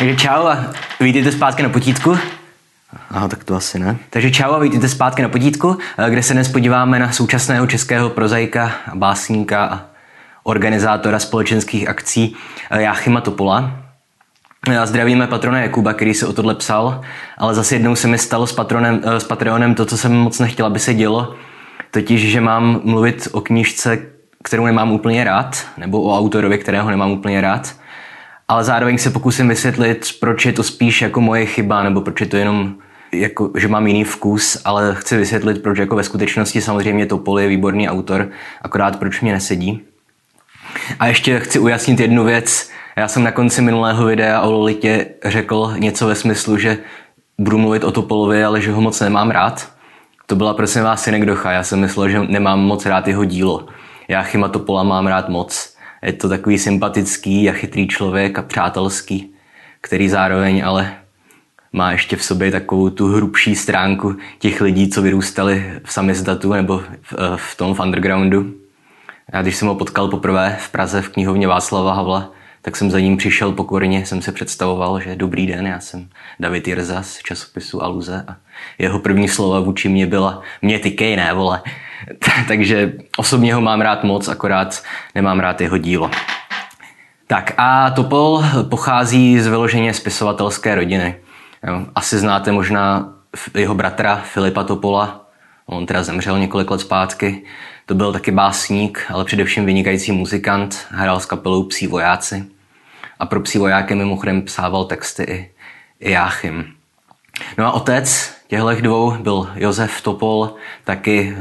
Takže čau a vítejte zpátky na potítku. Aha, tak to asi ne. Takže čau a vítejte zpátky na potítku, eh, kde se dnes podíváme na současného českého prozaika, básníka a organizátora společenských akcí eh, Jáchyma Topola. Já zdravíme patrona Jakuba, který se o tohle psal, ale zase jednou se mi stalo s, patronem, eh, s Patreonem to, co jsem moc nechtěl, aby se dělo, totiž, že mám mluvit o knížce, kterou nemám úplně rád, nebo o autorovi, kterého nemám úplně rád ale zároveň se pokusím vysvětlit, proč je to spíš jako moje chyba, nebo proč je to jenom jako, že mám jiný vkus, ale chci vysvětlit, proč jako ve skutečnosti samozřejmě Topol je výborný autor, akorát proč mě nesedí. A ještě chci ujasnit jednu věc. Já jsem na konci minulého videa o Lolitě řekl něco ve smyslu, že budu mluvit o Topolovi, ale že ho moc nemám rád. To byla prosím vás synekdocha. Já jsem myslel, že nemám moc rád jeho dílo. Já Chyma Topola mám rád moc. Je to takový sympatický a chytrý člověk a přátelský, který zároveň ale má ještě v sobě takovou tu hrubší stránku těch lidí, co vyrůstali v samizdatu nebo v, v tom v undergroundu. Já když jsem ho potkal poprvé v Praze v knihovně Václava Havla, tak jsem za ním přišel pokorně, jsem se představoval, že dobrý den, já jsem David Jirza z časopisu Aluze a jeho první slova vůči mě byla mě tykej, ne vole. Takže osobně ho mám rád moc, akorát nemám rád jeho dílo. Tak a Topol pochází z vyloženě spisovatelské rodiny. Asi znáte možná jeho bratra Filipa Topola, on teda zemřel několik let zpátky. To byl taky básník, ale především vynikající muzikant, hrál s kapelou Psí vojáci. A pro Psí vojáky mimochodem psával texty i, i Jáchym. No a otec těchto dvou byl Josef Topol, taky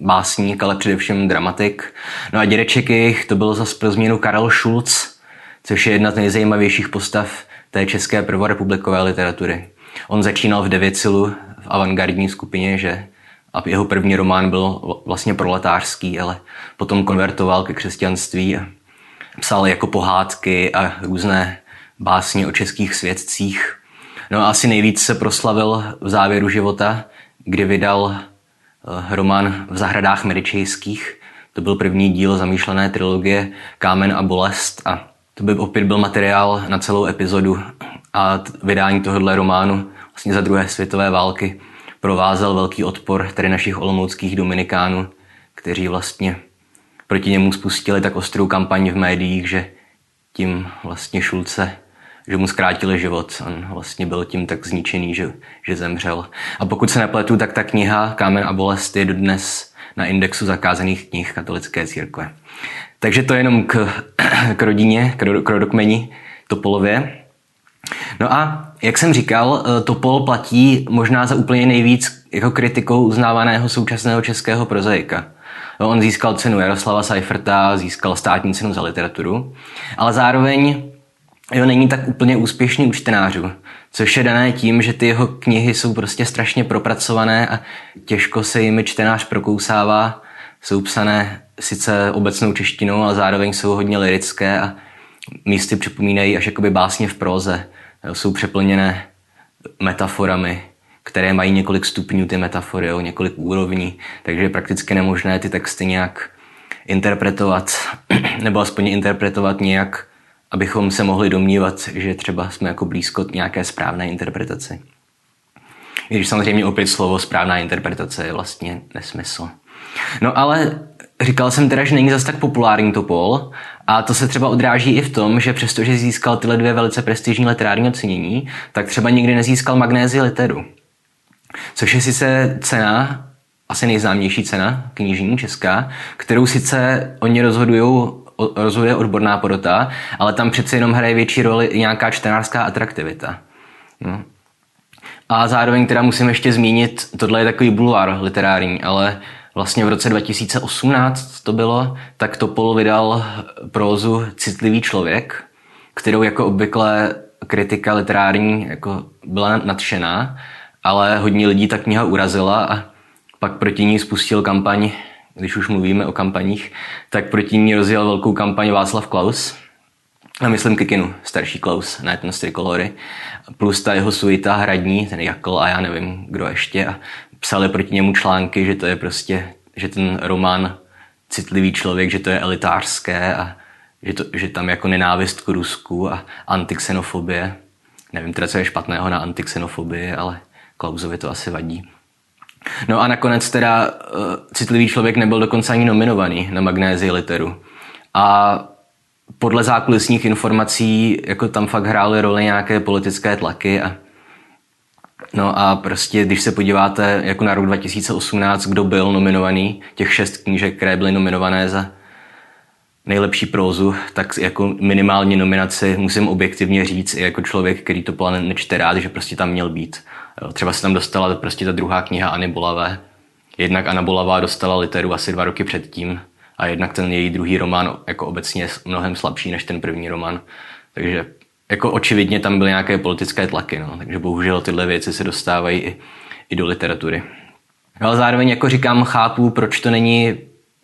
básník, ale především dramatik. No a dědeček jejich to byl zase pro změnu Karel Schulz, což je jedna z nejzajímavějších postav té české prvorepublikové literatury. On začínal v Devěcilu v avantgardní skupině, že a jeho první román byl vlastně proletářský, ale potom konvertoval ke křesťanství a psal jako pohádky a různé básně o českých svědcích. No a asi nejvíc se proslavil v závěru života, kdy vydal eh, román V zahradách medičejských. To byl první díl zamýšlené trilogie Kámen a bolest a to by opět byl materiál na celou epizodu a vydání tohohle románu vlastně za druhé světové války provázel velký odpor tady našich olomouckých dominikánů, kteří vlastně proti němu spustili tak ostrou kampaň v médiích, že tím vlastně Šulce že mu zkrátili život. On vlastně byl tím tak zničený, že, že zemřel. A pokud se nepletu, tak ta kniha Kámen a bolest je dodnes na indexu zakázaných knih katolické církve. Takže to je jenom k, k rodině, k, k rodokmeni Topolově. No a jak jsem říkal, eh, Topol platí možná za úplně nejvíc jako kritikou uznávaného současného českého prozaika. No, on získal cenu Jaroslava Seiferta, získal státní cenu za literaturu, ale zároveň jo, není tak úplně úspěšný u čtenářů, což je dané tím, že ty jeho knihy jsou prostě strašně propracované a těžko se jimi čtenář prokousává. Jsou psané sice obecnou češtinou, ale zároveň jsou hodně lirické a místy připomínají až jakoby básně v próze. Jo, jsou přeplněné metaforami, které mají několik stupňů ty metafory, jo, několik úrovní, takže je prakticky nemožné ty texty nějak interpretovat, nebo aspoň interpretovat nějak abychom se mohli domnívat, že třeba jsme jako blízko nějaké správné interpretaci. I když samozřejmě opět slovo správná interpretace je vlastně nesmysl. No ale říkal jsem teda, že není zas tak populární Topol a to se třeba odráží i v tom, že přestože získal tyhle dvě velice prestižní literární ocenění, tak třeba nikdy nezískal magnézi literu. Což je sice cena, asi nejznámější cena knižní česká, kterou sice oni rozhodují rozhoduje odborná porota, ale tam přece jenom hraje větší roli i nějaká čtenářská atraktivita. No. A zároveň teda musím ještě zmínit, tohle je takový bulvár literární, ale vlastně v roce 2018 to bylo, tak Topol vydal prózu Citlivý člověk, kterou jako obvykle kritika literární jako byla nadšená, ale hodně lidí ta kniha urazila a pak proti ní spustil kampaň když už mluvíme o kampaních, tak proti ní rozjel velkou kampaň Václav Klaus, a myslím Kikinu, starší Klaus, ne ten z Trikolory, plus ta jeho suita hradní, ten Jakl a já nevím, kdo ještě, a psali proti němu články, že to je prostě, že ten román citlivý člověk, že to je elitářské a že, to, že tam jako nenávist k Rusku a antixenofobie. Nevím teda, co je špatného na antixenofobii, ale Klausovi to asi vadí. No a nakonec teda uh, citlivý člověk nebyl dokonce ani nominovaný na Magnézii literu. A podle zákulisních informací jako tam fakt hrály roli nějaké politické tlaky a No a prostě, když se podíváte jako na rok 2018, kdo byl nominovaný, těch šest knížek, které byly nominované za nejlepší prózu, tak jako minimální nominaci musím objektivně říct i jako člověk, který to plán nečte rád, že prostě tam měl být. Třeba se tam dostala prostě ta druhá kniha Anny Bolavé. Jednak Anna Bolavá dostala literu asi dva roky předtím a jednak ten její druhý román jako obecně je mnohem slabší než ten první román. Takže jako očividně tam byly nějaké politické tlaky, no, takže bohužel tyhle věci se dostávají i, i do literatury. Ale zároveň jako říkám, chápu, proč to není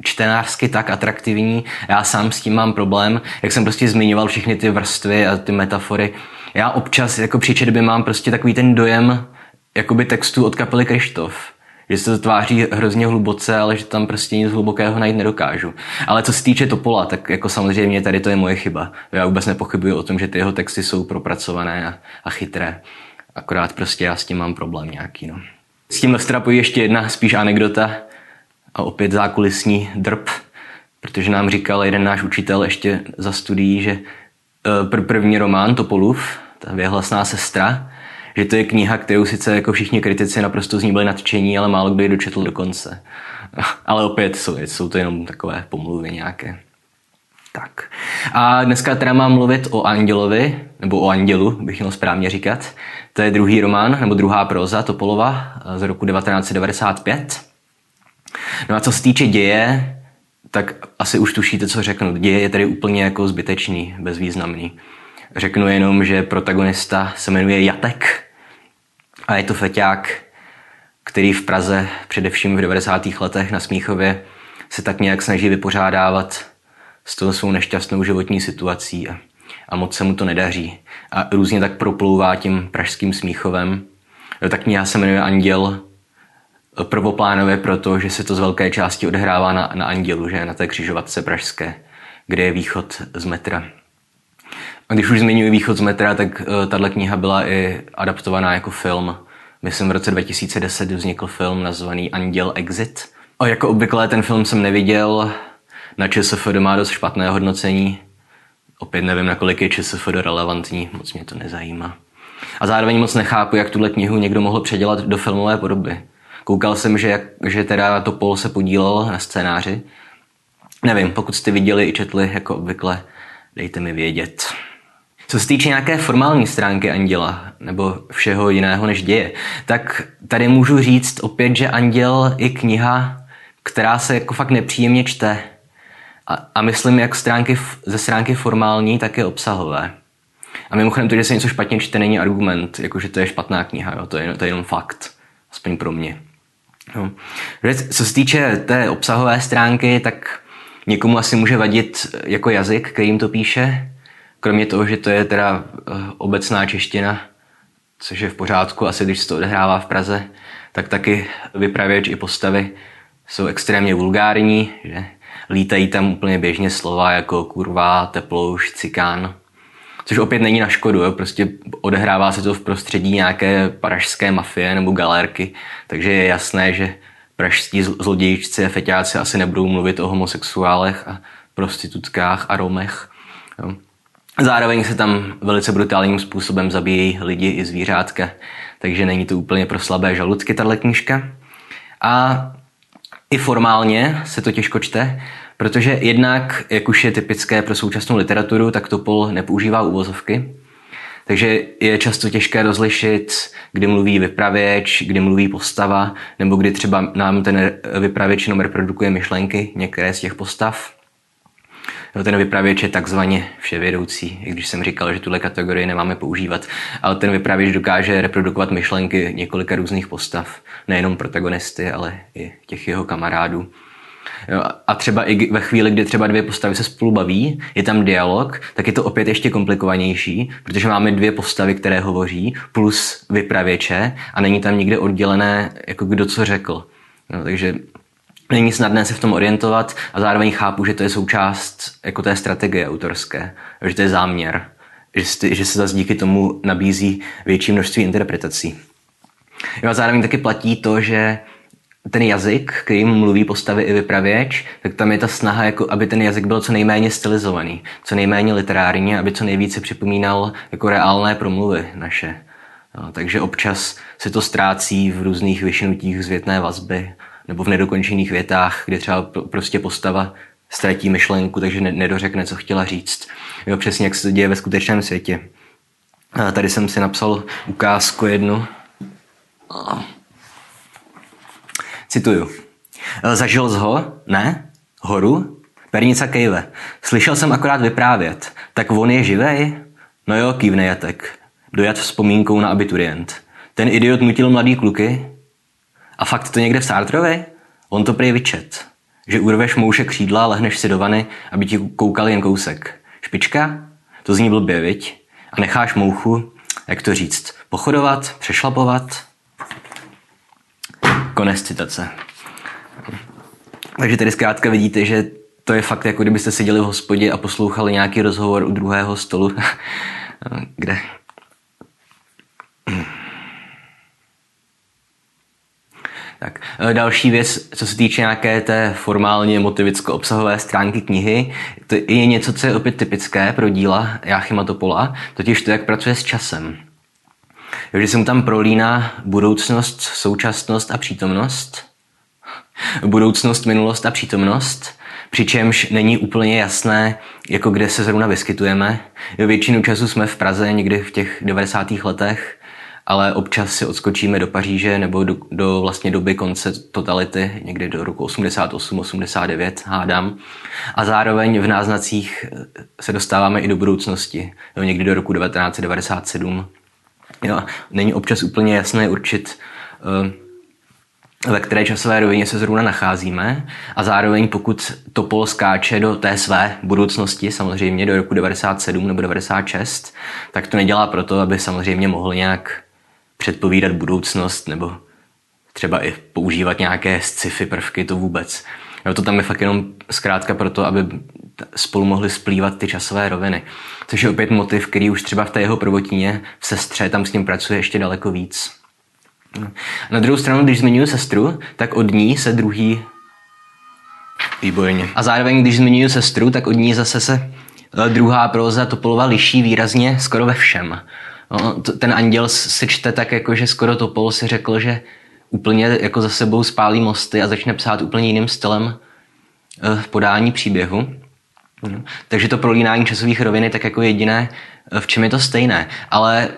čtenářsky tak atraktivní. Já sám s tím mám problém, jak jsem prostě zmiňoval všechny ty vrstvy a ty metafory. Já občas jako při četbě mám prostě takový ten dojem jakoby textu od kapely Krištof že se to tváří hrozně hluboce, ale že tam prostě nic hlubokého najít nedokážu. Ale co se týče Topola, tak jako samozřejmě tady to je moje chyba. Já vůbec nepochybuji o tom, že ty jeho texty jsou propracované a, a chytré. Akorát prostě já s tím mám problém nějaký. No. S tím strapuji ještě jedna spíš anekdota a opět zákulisní drb, protože nám říkal jeden náš učitel ještě za studií, že eh, první román Topolův, ta věhlasná sestra, že to je kniha, kterou sice jako všichni kritici naprosto z ní byli nadšení, ale málo kdo ji dočetl do konce. Ale opět jsou, jsou to jenom takové pomluvy nějaké. Tak. A dneska teda mám mluvit o Andělovi, nebo o Andělu, bych měl správně říkat. To je druhý román, nebo druhá proza Topolova z roku 1995. No a co se týče děje, tak asi už tušíte, co řeknu. Děje je tady úplně jako zbytečný, bezvýznamný. Řeknu jenom, že protagonista se jmenuje Jatek a je to feťák, který v Praze, především v 90. letech na Smíchově, se tak nějak snaží vypořádávat s tou svou nešťastnou životní situací a, a moc se mu to nedaří. A různě tak proplouvá tím pražským Smíchovem. Ta kniha se jmenuje Anděl prvoplánově proto, že se to z velké části odehrává na, na Andělu, že na té křižovatce pražské, kde je východ z metra. A když už zmiňuji východ z metra, tak uh, tahle kniha byla i adaptovaná jako film. Myslím, v roce 2010 vznikl film nazvaný Anděl Exit. A jako obvykle ten film jsem neviděl. Na ČSFD má dost špatné hodnocení. Opět nevím, nakolik je ČSFD relevantní, moc mě to nezajímá. A zároveň moc nechápu, jak tuhle knihu někdo mohl předělat do filmové podoby. Koukal jsem, že, že teda Topol se podílel na scénáři. Nevím, pokud jste viděli i četli, jako obvykle, dejte mi vědět. Co se týče nějaké formální stránky Anděla, nebo všeho jiného než děje, tak tady můžu říct opět, že Anděl je kniha, která se jako fakt nepříjemně čte. A, a myslím jak stránky, ze stránky formální, tak i obsahové. A mimochodem to, že se něco špatně čte, není argument, jakože to je špatná kniha, jo? To, je, to je jenom fakt, aspoň pro mě. No. Co se týče té obsahové stránky, tak někomu asi může vadit jako jazyk, kterým to píše, kromě toho, že to je teda eh, obecná čeština, což je v pořádku, asi když se to odehrává v Praze, tak taky vypravěč i postavy jsou extrémně vulgární, že lítají tam úplně běžně slova jako kurva, teplouš, cikán, což opět není na škodu, jo? prostě odehrává se to v prostředí nějaké pražské mafie nebo galérky, takže je jasné, že pražští zlodějčci a feťáci asi nebudou mluvit o homosexuálech a prostitutkách a romech. Jo? Zároveň se tam velice brutálním způsobem zabíjí lidi i zvířátka, takže není to úplně pro slabé žaludky tahle knížka. A i formálně se to těžko čte, protože jednak, jak už je typické pro současnou literaturu, tak Topol nepoužívá uvozovky, takže je často těžké rozlišit, kdy mluví vypravěč, kdy mluví postava, nebo kdy třeba nám ten vypravěč jenom reprodukuje myšlenky některé z těch postav. No, ten vypravěč je takzvaně vševědoucí, i když jsem říkal, že tuhle kategorii nemáme používat, ale ten vypravěč dokáže reprodukovat myšlenky několika různých postav, nejenom protagonisty, ale i těch jeho kamarádů. Jo, a třeba i ve chvíli, kdy třeba dvě postavy se spolu baví, je tam dialog, tak je to opět ještě komplikovanější, protože máme dvě postavy, které hovoří, plus vypravěče a není tam nikde oddělené, jako kdo co řekl. No, takže není snadné se v tom orientovat a zároveň chápu, že to je součást jako té strategie autorské, že to je záměr. že, že se zase díky tomu nabízí větší množství interpretací. Jo a zároveň taky platí to, že ten jazyk, kterým mluví postavy i vypravěč, tak tam je ta snaha, jako aby ten jazyk byl co nejméně stylizovaný, co nejméně literární, aby co nejvíce připomínal jako reálné promluvy naše. No, takže občas se to ztrácí v různých vyšinutích zvětné vazby nebo v nedokončených větách, kde třeba prostě postava ztratí myšlenku, takže nedořekne, co chtěla říct. Jo, přesně jak se to děje ve skutečném světě. A tady jsem si napsal ukázku jednu. Cituju. Zažil z ho? Ne? Horu? Pernica kejve. Slyšel jsem akorát vyprávět. Tak on je živej? No jo, kývne Jatek. Dojat vzpomínkou na abiturient. Ten idiot nutil mladý kluky? A fakt to někde v Sartrovi? On to prý vyčet. Že urveš mouše křídla, lehneš si do vany, aby ti koukal jen kousek. Špička? To zní blbě, viď? A necháš mouchu, jak to říct, pochodovat, přešlapovat? Konec citace. Takže tady zkrátka vidíte, že to je fakt, jako kdybyste seděli v hospodě a poslouchali nějaký rozhovor u druhého stolu, kde Tak, e, další věc, co se týče nějaké té formálně motivicko-obsahové stránky knihy, to je něco, co je opět typické pro díla Jáchyma Topola, totiž to, jak pracuje s časem. Že se mu tam prolíná budoucnost, současnost a přítomnost. Budoucnost, minulost a přítomnost, přičemž není úplně jasné, jako kde se zrovna vyskytujeme. Většinu času jsme v Praze, někdy v těch 90. letech, ale občas si odskočíme do Paříže nebo do, do vlastně doby konce totality, někdy do roku 88-89 hádám. A zároveň v náznacích se dostáváme i do budoucnosti, jo, někdy do roku 1997. Jo, není občas úplně jasné určit, eh, ve které časové rovině se zrovna nacházíme a zároveň pokud Topol skáče do té své budoucnosti, samozřejmě do roku 97 nebo 96, tak to nedělá proto, aby samozřejmě mohl nějak předpovídat budoucnost nebo třeba i používat nějaké sci-fi prvky, to vůbec. Jo, to tam je fakt jenom zkrátka proto, aby spolu mohly splývat ty časové roviny. Což je opět motiv, který už třeba v té jeho prvotině v sestře tam s ním pracuje ještě daleko víc. Na druhou stranu, když zmiňuji sestru, tak od ní se druhý Výborně. A zároveň, když zmiňuji sestru, tak od ní zase se eh, druhá próza Topolova liší výrazně skoro ve všem. No, ten anděl se čte tak, jako že skoro Topol si řekl, že úplně jako za sebou spálí mosty a začne psát úplně jiným stylem v eh, podání příběhu. Takže to prolínání časových rovin je tak jako jediné, eh, v čem je to stejné. Ale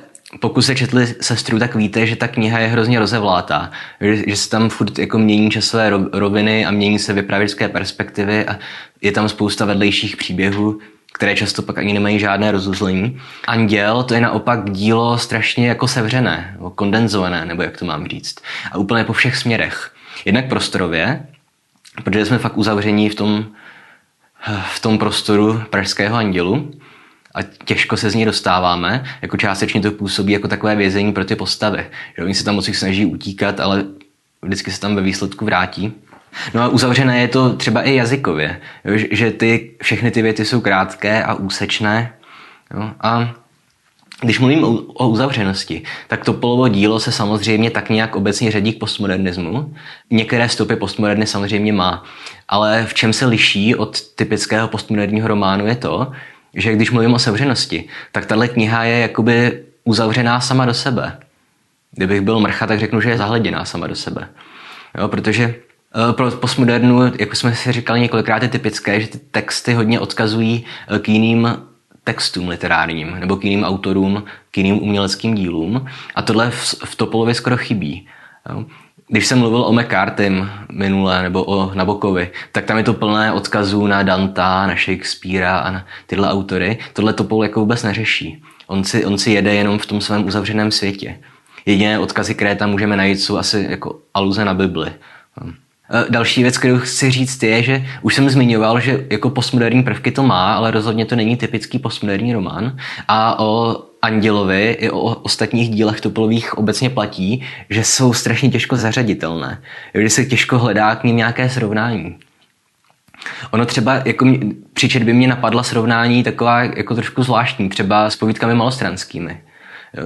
pokud se četli sestru, tak víte, že ta kniha je hrozně rozevlátá. Že, že se tam furt jako mění časové roviny a mění se vypravěčské perspektivy a je tam spousta vedlejších příběhů, které často pak ani nemají žádné rozuzlení. Anděl to je naopak dílo strašně jako sevřené, kondenzované, nebo jak to mám říct. A úplně po všech směrech. Jednak prostorově, protože jsme fakt uzavření v tom, v tom prostoru pražského andělu a těžko se z ní dostáváme, jako částečně to působí jako takové vězení pro ty postavy. Že oni se tam moc snaží utíkat, ale vždycky se tam ve výsledku vrátí. No a uzavřené je to třeba i jazykově, jo, že ty, všechny ty věty jsou krátké a úsečné. Jo, a když mluvím o, uzavřenosti, tak to polovo dílo se samozřejmě tak nějak obecně řadí k postmodernismu. Některé stopy postmoderny samozřejmě má, ale v čem se liší od typického postmoderního románu je to, že když mluvím o sevřenosti, tak tahle kniha je jakoby uzavřená sama do sebe. Kdybych byl mrcha, tak řeknu, že je zahleděná sama do sebe. Jo, protože pro postmodernu, jako jsme si říkali několikrát, je typické, že ty texty hodně odkazují eh, k jiným textům literárním nebo k jiným autorům, k jiným uměleckým dílům. A tohle v, v Topolově skoro chybí. Když jsem mluvil o McCartym minule nebo o Nabokovi, tak tam je to plné odkazů na Danta, na Shakespearea a na tyhle autory. Tohle Topol jako vůbec neřeší. On si, on si jede jenom v tom svém uzavřeném světě. Jediné odkazy, které tam můžeme najít, jsou asi jako aluze na Bibli. Eh, další věc, kterou chci říct, je, že už jsem zmiňoval, že jako postmoderní prvky to má, ale rozhodně to není typický postmoderní román. A o Andělovi i o ostatních dílech Topolových obecně platí, že jsou strašně těžko zařaditelné. Že se těžko hledá k ním nějaké srovnání. Ono třeba, jako při četbě mě napadla srovnání taková jako trošku zvláštní, třeba s povídkami malostranskými,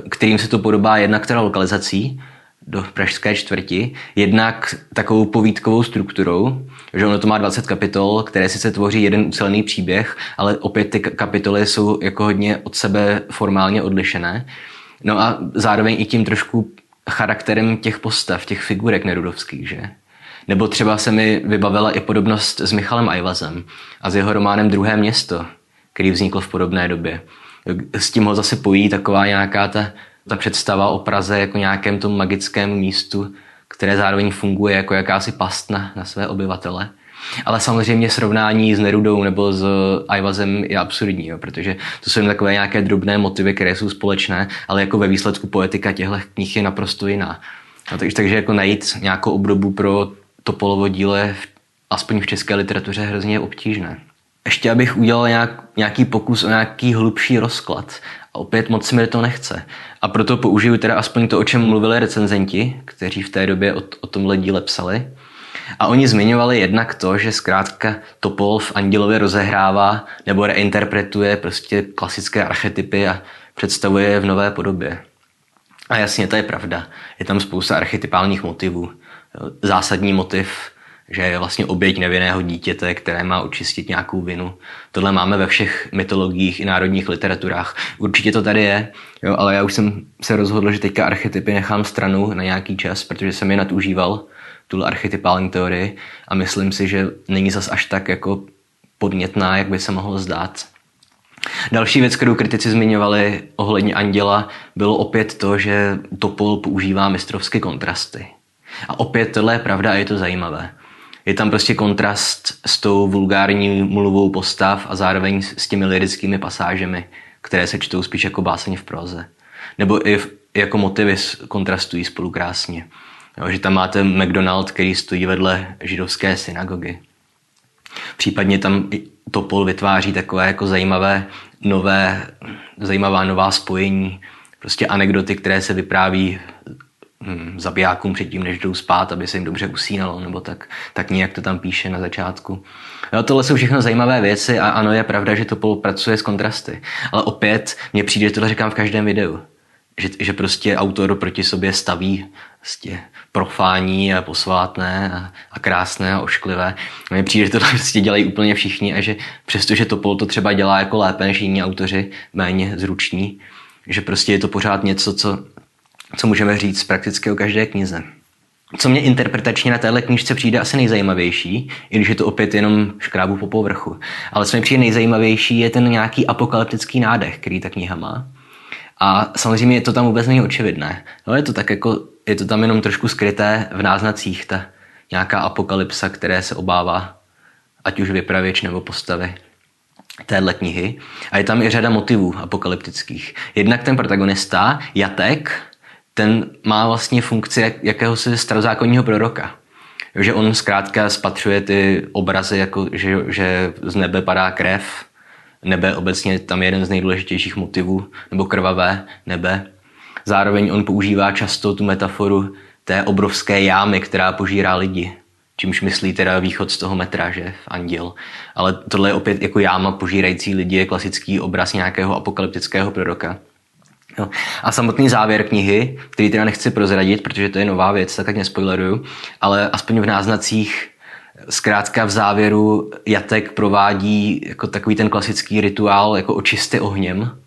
kterým se to podobá jednak teda lokalizací, do pražské čtvrti, jednak takovou povídkovou strukturou, že ono to má 20 kapitol, které sice tvoří jeden ucelený příběh, ale opět ty kapitoly jsou jako hodně od sebe formálně odlišené. No a zároveň i tím trošku charakterem těch postav, těch figurek nerudovských, že? Nebo třeba se mi vybavila i podobnost s Michalem Ajvazem a s jeho románem Druhé město, který vznikl v podobné době. S tím ho zase pojí taková nějaká ta, ta představa o Praze jako nějakém tom magickém místu, které zároveň funguje jako jakási pastna na své obyvatele. Ale samozřejmě srovnání s Nerudou nebo s Ajvazem je absurdní, jo, protože to jsou jen takové nějaké drobné motivy, které jsou společné, ale jako ve výsledku poetika těchto knih je naprosto jiná. No, takže, takže jako najít nějakou obdobu pro to polovo díle, aspoň v české literatuře, hrozně obtížné. Ještě abych udělal nějak, nějaký pokus o nějaký hlubší rozklad. Opět moc mi to nechce. A proto použiju teda aspoň to, o čem mluvili recenzenti, kteří v té době o, o tomhle díle psali. A oni zmiňovali jednak to, že zkrátka Topol v Andělově rozehrává nebo reinterpretuje prostě klasické archetypy a představuje je v nové podobě. A jasně, to je pravda. Je tam spousta archetypálních motivů. Zásadní motiv, že je vlastně oběť nevinného dítěte, které má očistit nějakou vinu. Tohle máme ve všech mytologiích i národních literaturách. Určitě to tady je, jo, ale já už jsem se rozhodl, že teďka archetypy nechám stranou na nějaký čas, protože jsem je nadužíval tuhle archetypální teorii a myslím si, že není zas až tak jako podnětná, jak by se mohlo zdát. Další věc, kterou kritici zmiňovali ohledně Anděla, bylo opět to, že Topol používá mistrovské kontrasty. A opět tohle je pravda a je to zajímavé. Je tam prostě kontrast s tou vulgární mluvou postav a zároveň s těmi lirickými pasážemi, které se čtou spíš jako báseň v proze. Nebo i jako motivy kontrastují spolu krásně. Jo, že tam máte McDonald, který stojí vedle židovské synagogy. Případně tam Topol vytváří takové jako zajímavé nové, zajímavá nová spojení, prostě anekdoty, které se vypráví zabijákům předtím, než jdou spát, aby se jim dobře usínalo, nebo tak, tak nějak to tam píše na začátku. Jo, tohle jsou všechno zajímavé věci a ano, je pravda, že Topol pracuje s kontrasty. Ale opět mně přijde, tohle říkám v každém videu, že, že prostě autor proti sobě staví prostě profání a posvátné a, a krásné a ošklivé. Mně přijde, že to prostě dělají úplně všichni a že přestože Topol to třeba dělá jako lépe než jiní autoři, méně zruční, že prostě je to pořád něco, co, co můžeme říct prakticky o každé knize. Co mě interpretačně na téhle knižce přijde asi nejzajímavější, i když je to opět jenom škrábu po povrchu, ale co mi přijde nejzajímavější je ten nějaký apokalyptický nádech, který ta kniha má. A samozřejmě je to tam vůbec není očividné. No, je to tak jako je to tam jenom trošku skryté v náznacích, ta nějaká apokalypsa, které se obává, ať už vypravěč nebo postavy téhle knihy. A je tam i řada motivů apokalyptických. Jednak ten protagonista, Jatek, ten má vlastně funkci jakéhosi starozákonního proroka. Že on zkrátka spatřuje ty obrazy, jako že, že z nebe padá krev, nebe obecně tam je jeden z nejdůležitějších motivů, nebo krvavé nebe. Zároveň on používá často tu metaforu té obrovské jámy, která požírá lidi. Čímž myslí teda východ z toho metra, že anděl. Ale tohle je opět jako jáma požírající lidi, je klasický obraz nějakého apokalyptického proroka. Jo. A samotný závěr knihy, který teda nechci prozradit, protože to je nová věc, tak tak nespoileruju, ale aspoň v náznacích zkrátka v závěru Jatek provádí jako takový ten klasický rituál jako očisty ohněm,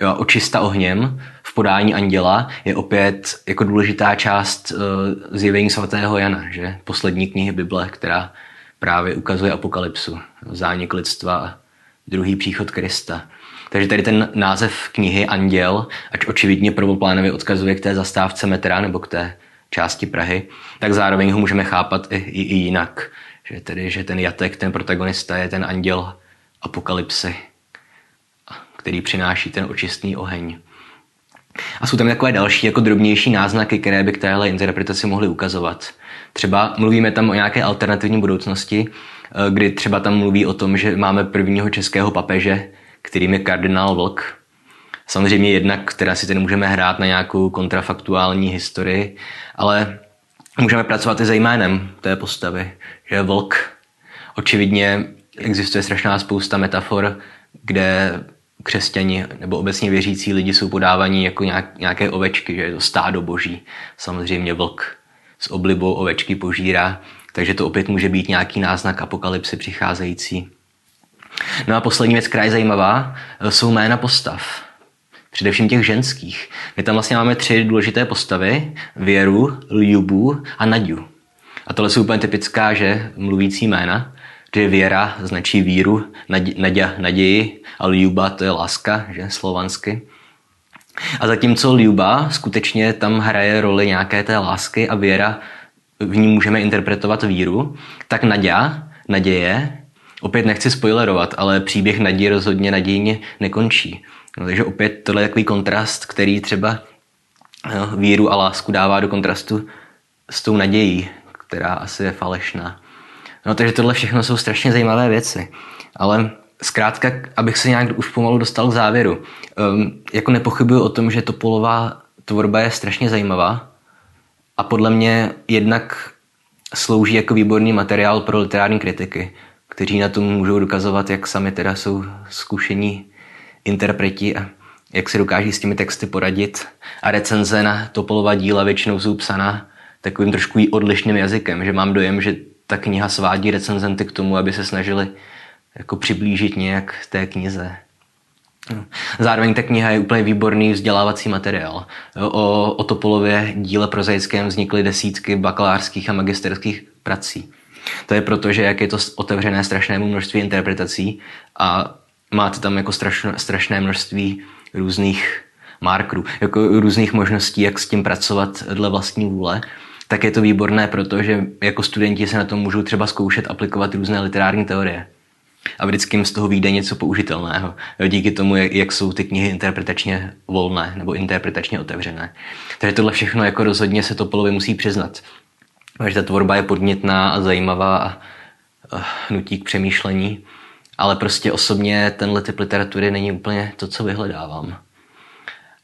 jo, očista ohněm v podání anděla je opět jako důležitá část uh, zjevení svatého Jana, že? poslední knihy Bible, která právě ukazuje apokalypsu, zánik lidstva a druhý příchod Krista. Takže tady ten název knihy Anděl, ať očividně prvoplánově odkazuje k té zastávce metra nebo k té části Prahy, tak zároveň ho můžeme chápat i, i, i jinak. Že tedy, že ten Jatek, ten protagonista je ten anděl apokalypsy, který přináší ten očistný oheň. A jsou tam takové další jako drobnější náznaky, které by k téhle interpretaci mohly ukazovat. Třeba mluvíme tam o nějaké alternativní budoucnosti, eh, kdy třeba tam mluví o tom, že máme prvního českého papeže, kterým je kardinál Vlk. Samozřejmě jednak, která si tedy můžeme hrát na nějakou kontrafaktuální historii, ale můžeme pracovat i za jménem té postavy, že Vlk. Očividně existuje strašná spousta metafor, kde křesťani nebo obecně věřící lidi jsou podávaní jako nějak, nějaké ovečky, že je to stádo boží. Samozřejmě vlk s oblibou ovečky požírá, takže to opět může být nějaký náznak apokalypsy přicházející. No a poslední věc, která je zajímavá, jsou jména postav. Především těch ženských. My tam vlastně máme tři důležité postavy. Věru, Ljubu a Naďu. A tohle jsou úplně typická, že mluvící jména že věra značí víru, naděja naději a ljuba to je láska, že slovansky. A zatímco ljuba skutečně tam hraje roli nějaké té lásky a věra, v ní můžeme interpretovat víru, tak naděja, naděje, opět nechci spoilerovat, ale příběh naděje rozhodně nadějně nekončí. No, takže opět tohle je takový kontrast, který třeba no, víru a lásku dává do kontrastu s tou nadějí, která asi je falešná. No takže tohle všechno jsou strašně zajímavé věci. Ale zkrátka, abych se nějak už pomalu dostal k závěru. Um, jako nepochybuju o tom, že Topolová tvorba je strašně zajímavá a podle mě jednak slouží jako výborný materiál pro literární kritiky, kteří na tom můžou dokazovat, jak sami teda jsou zkušení interpreti a jak se dokáží s těmi texty poradit. A recenze na Topolova díla většinou jsou psaná takovým trošku odlišným jazykem, že mám dojem, že ta kniha svádí recenzenty k tomu, aby se snažili jako přiblížit nějak té knize. Zároveň ta kniha je úplně výborný vzdělávací materiál. O, o Topolově díle prozaickém vznikly desítky bakalářských a magisterských prací. To je proto, že jak je to otevřené strašnému množství interpretací a máte tam jako strašné, strašné množství různých markerů, jako různých možností, jak s tím pracovat dle vlastní vůle, tak je to výborné, protože jako studenti se na tom můžou třeba zkoušet aplikovat různé literární teorie. A vždycky jim z toho vyjde něco použitelného. Díky tomu, jak jsou ty knihy interpretačně volné nebo interpretačně otevřené. Takže tohle všechno jako rozhodně se Topolovi musí přiznat. Že ta tvorba je podnětná a zajímavá a nutí k přemýšlení. Ale prostě osobně tenhle typ literatury není úplně to, co vyhledávám.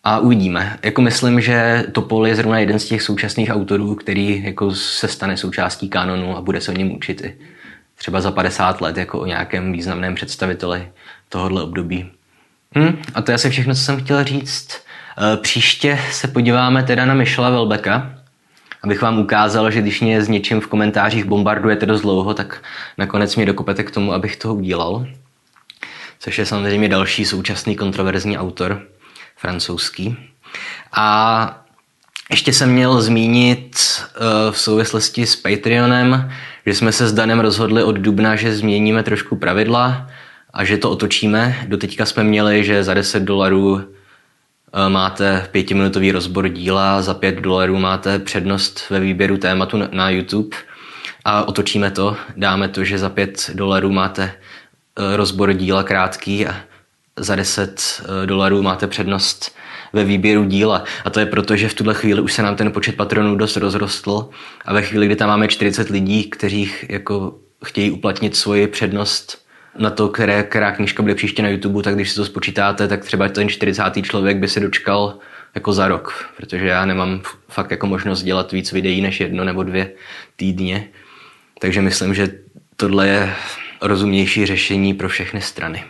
A uvidíme. Jako myslím, že Topol je zrovna jeden z těch současných autorů, který jako se stane součástí kanonu a bude se o něm učit i třeba za 50 let jako o nějakém významném představiteli tohohle období. Hm, a to je asi všechno, co jsem chtěl říct. E, příště se podíváme teda na Michela Velbeka, abych vám ukázal, že když mě s něčím v komentářích bombardujete dost dlouho, tak nakonec mě dokopete k tomu, abych toho udělal. Což je samozřejmě další současný kontroverzní autor francouzský. A ještě jsem měl zmínit uh, v souvislosti s Patreonem, že jsme se s Danem rozhodli od dubna, že změníme trošku pravidla a že to otočíme. Doteďka jsme měli, že za 10 dolarů máte pětiminutový rozbor díla, za 5 dolarů máte přednost ve výběru tématu na, YouTube a otočíme to. Dáme to, že za 5 dolarů máte uh, rozbor díla krátký a za 10 eh, dolarů máte přednost ve výběru díla. A to je proto, že v tuhle chvíli už se nám ten počet patronů dost rozrostl a ve chvíli, kdy tam máme 40 lidí, kteří jako chtějí uplatnit svoji přednost na to, které, která knížka bude příště na YouTube, tak když si to spočítáte, tak třeba ten 40. člověk by se dočkal jako za rok, protože já nemám fakt jako možnost dělat víc videí než jedno nebo dvě týdně. Takže myslím, že tohle je rozumnější řešení pro všechny strany.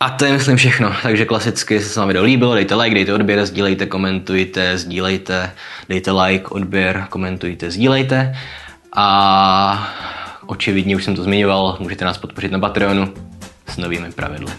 A to je myslím všechno. Takže klasicky se vám video líbilo, dejte like, dejte odběr, sdílejte, komentujte, sdílejte, dejte like, odběr, komentujte, sdílejte. A očividně už jsem to zmiňoval, můžete nás podpořit na Patreonu s novými pravidly.